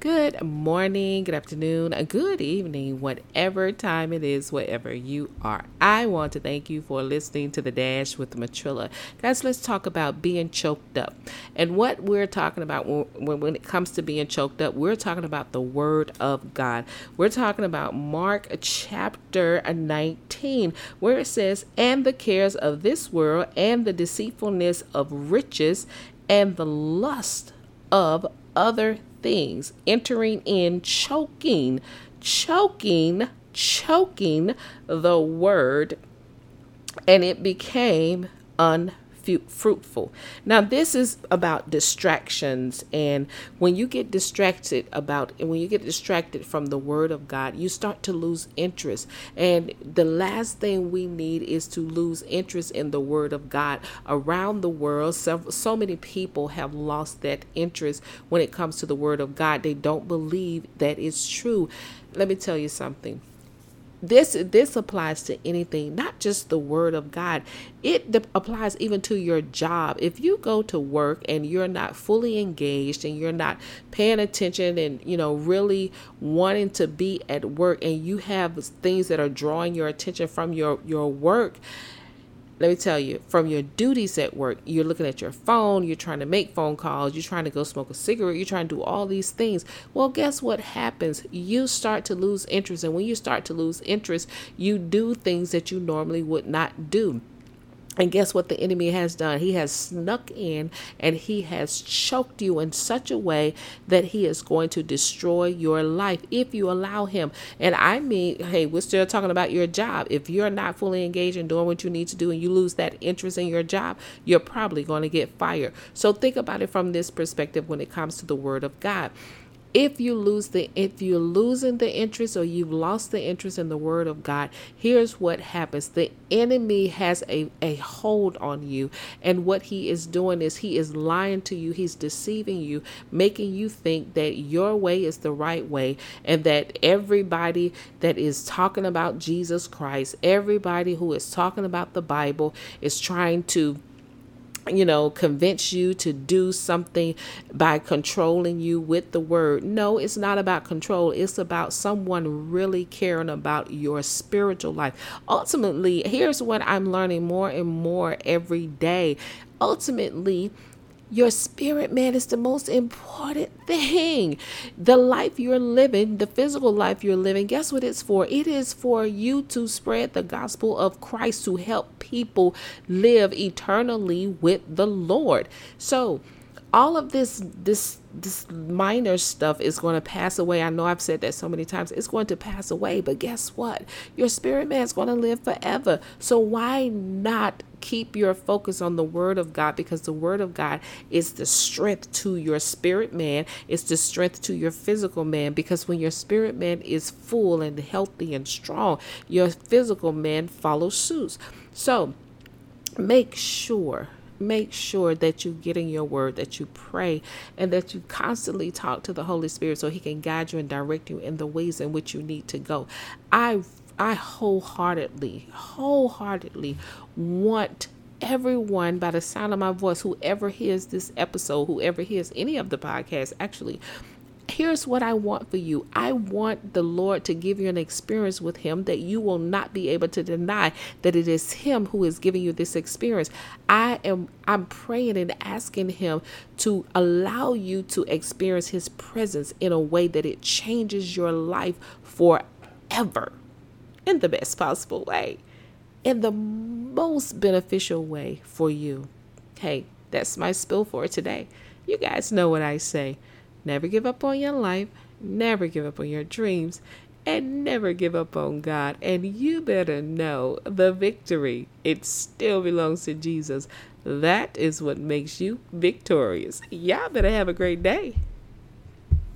Good morning, good afternoon, good evening, whatever time it is, wherever you are. I want to thank you for listening to the Dash with Matrilla. Guys, let's talk about being choked up. And what we're talking about when, when it comes to being choked up, we're talking about the Word of God. We're talking about Mark chapter 19, where it says, And the cares of this world, and the deceitfulness of riches, and the lust of other things, entering in, choking, choking, choking the word, and it became unfruitful fruitful. Now, this is about distractions, and when you get distracted about, and when you get distracted from the Word of God, you start to lose interest. And the last thing we need is to lose interest in the Word of God. Around the world, so, so many people have lost that interest when it comes to the Word of God. They don't believe that it's true. Let me tell you something this this applies to anything not just the word of god. It de- applies even to your job. If you go to work and you're not fully engaged and you're not paying attention and you know really wanting to be at work and you have things that are drawing your attention from your your work let me tell you, from your duties at work, you're looking at your phone, you're trying to make phone calls, you're trying to go smoke a cigarette, you're trying to do all these things. Well, guess what happens? You start to lose interest. And when you start to lose interest, you do things that you normally would not do. And guess what the enemy has done? He has snuck in and he has choked you in such a way that he is going to destroy your life if you allow him. And I mean, hey, we're still talking about your job. If you're not fully engaged in doing what you need to do and you lose that interest in your job, you're probably going to get fired. So think about it from this perspective when it comes to the word of God if you lose the if you're losing the interest or you've lost the interest in the word of god here's what happens. The enemy has a, a hold on you. And what he is doing is he is lying to you. He's deceiving you making you think that your way is the right way and that everybody that is talking about jesus christ everybody who is talking about the bible is trying to you know, convince you to do something by controlling you with the word. No, it's not about control. It's about someone really caring about your spiritual life. Ultimately, here's what I'm learning more and more every day. Ultimately, your spirit, man, is the most important thing. The life you're living, the physical life you're living, guess what it's for? It is for you to spread the gospel of Christ to help people live eternally with the Lord. So, all of this this this minor stuff is going to pass away. I know I've said that so many times. It's going to pass away, but guess what? Your spirit man is going to live forever. So why not keep your focus on the word of God because the word of God is the strength to your spirit man, it's the strength to your physical man because when your spirit man is full and healthy and strong, your physical man follows suit. So, make sure make sure that you get in your word, that you pray, and that you constantly talk to the Holy Spirit so He can guide you and direct you in the ways in which you need to go. I I wholeheartedly, wholeheartedly want everyone by the sound of my voice, whoever hears this episode, whoever hears any of the podcasts, actually, here's what I want for you. I want the Lord to give you an experience with Him that you will not be able to deny that it is Him who is giving you this experience. I am I'm praying and asking Him to allow you to experience His presence in a way that it changes your life forever in the best possible way, in the most beneficial way for you. Hey, that's my spill for today. You guys know what I say. Never give up on your life, never give up on your dreams, and never give up on God. And you better know the victory, it still belongs to Jesus. That is what makes you victorious. Y'all better have a great day.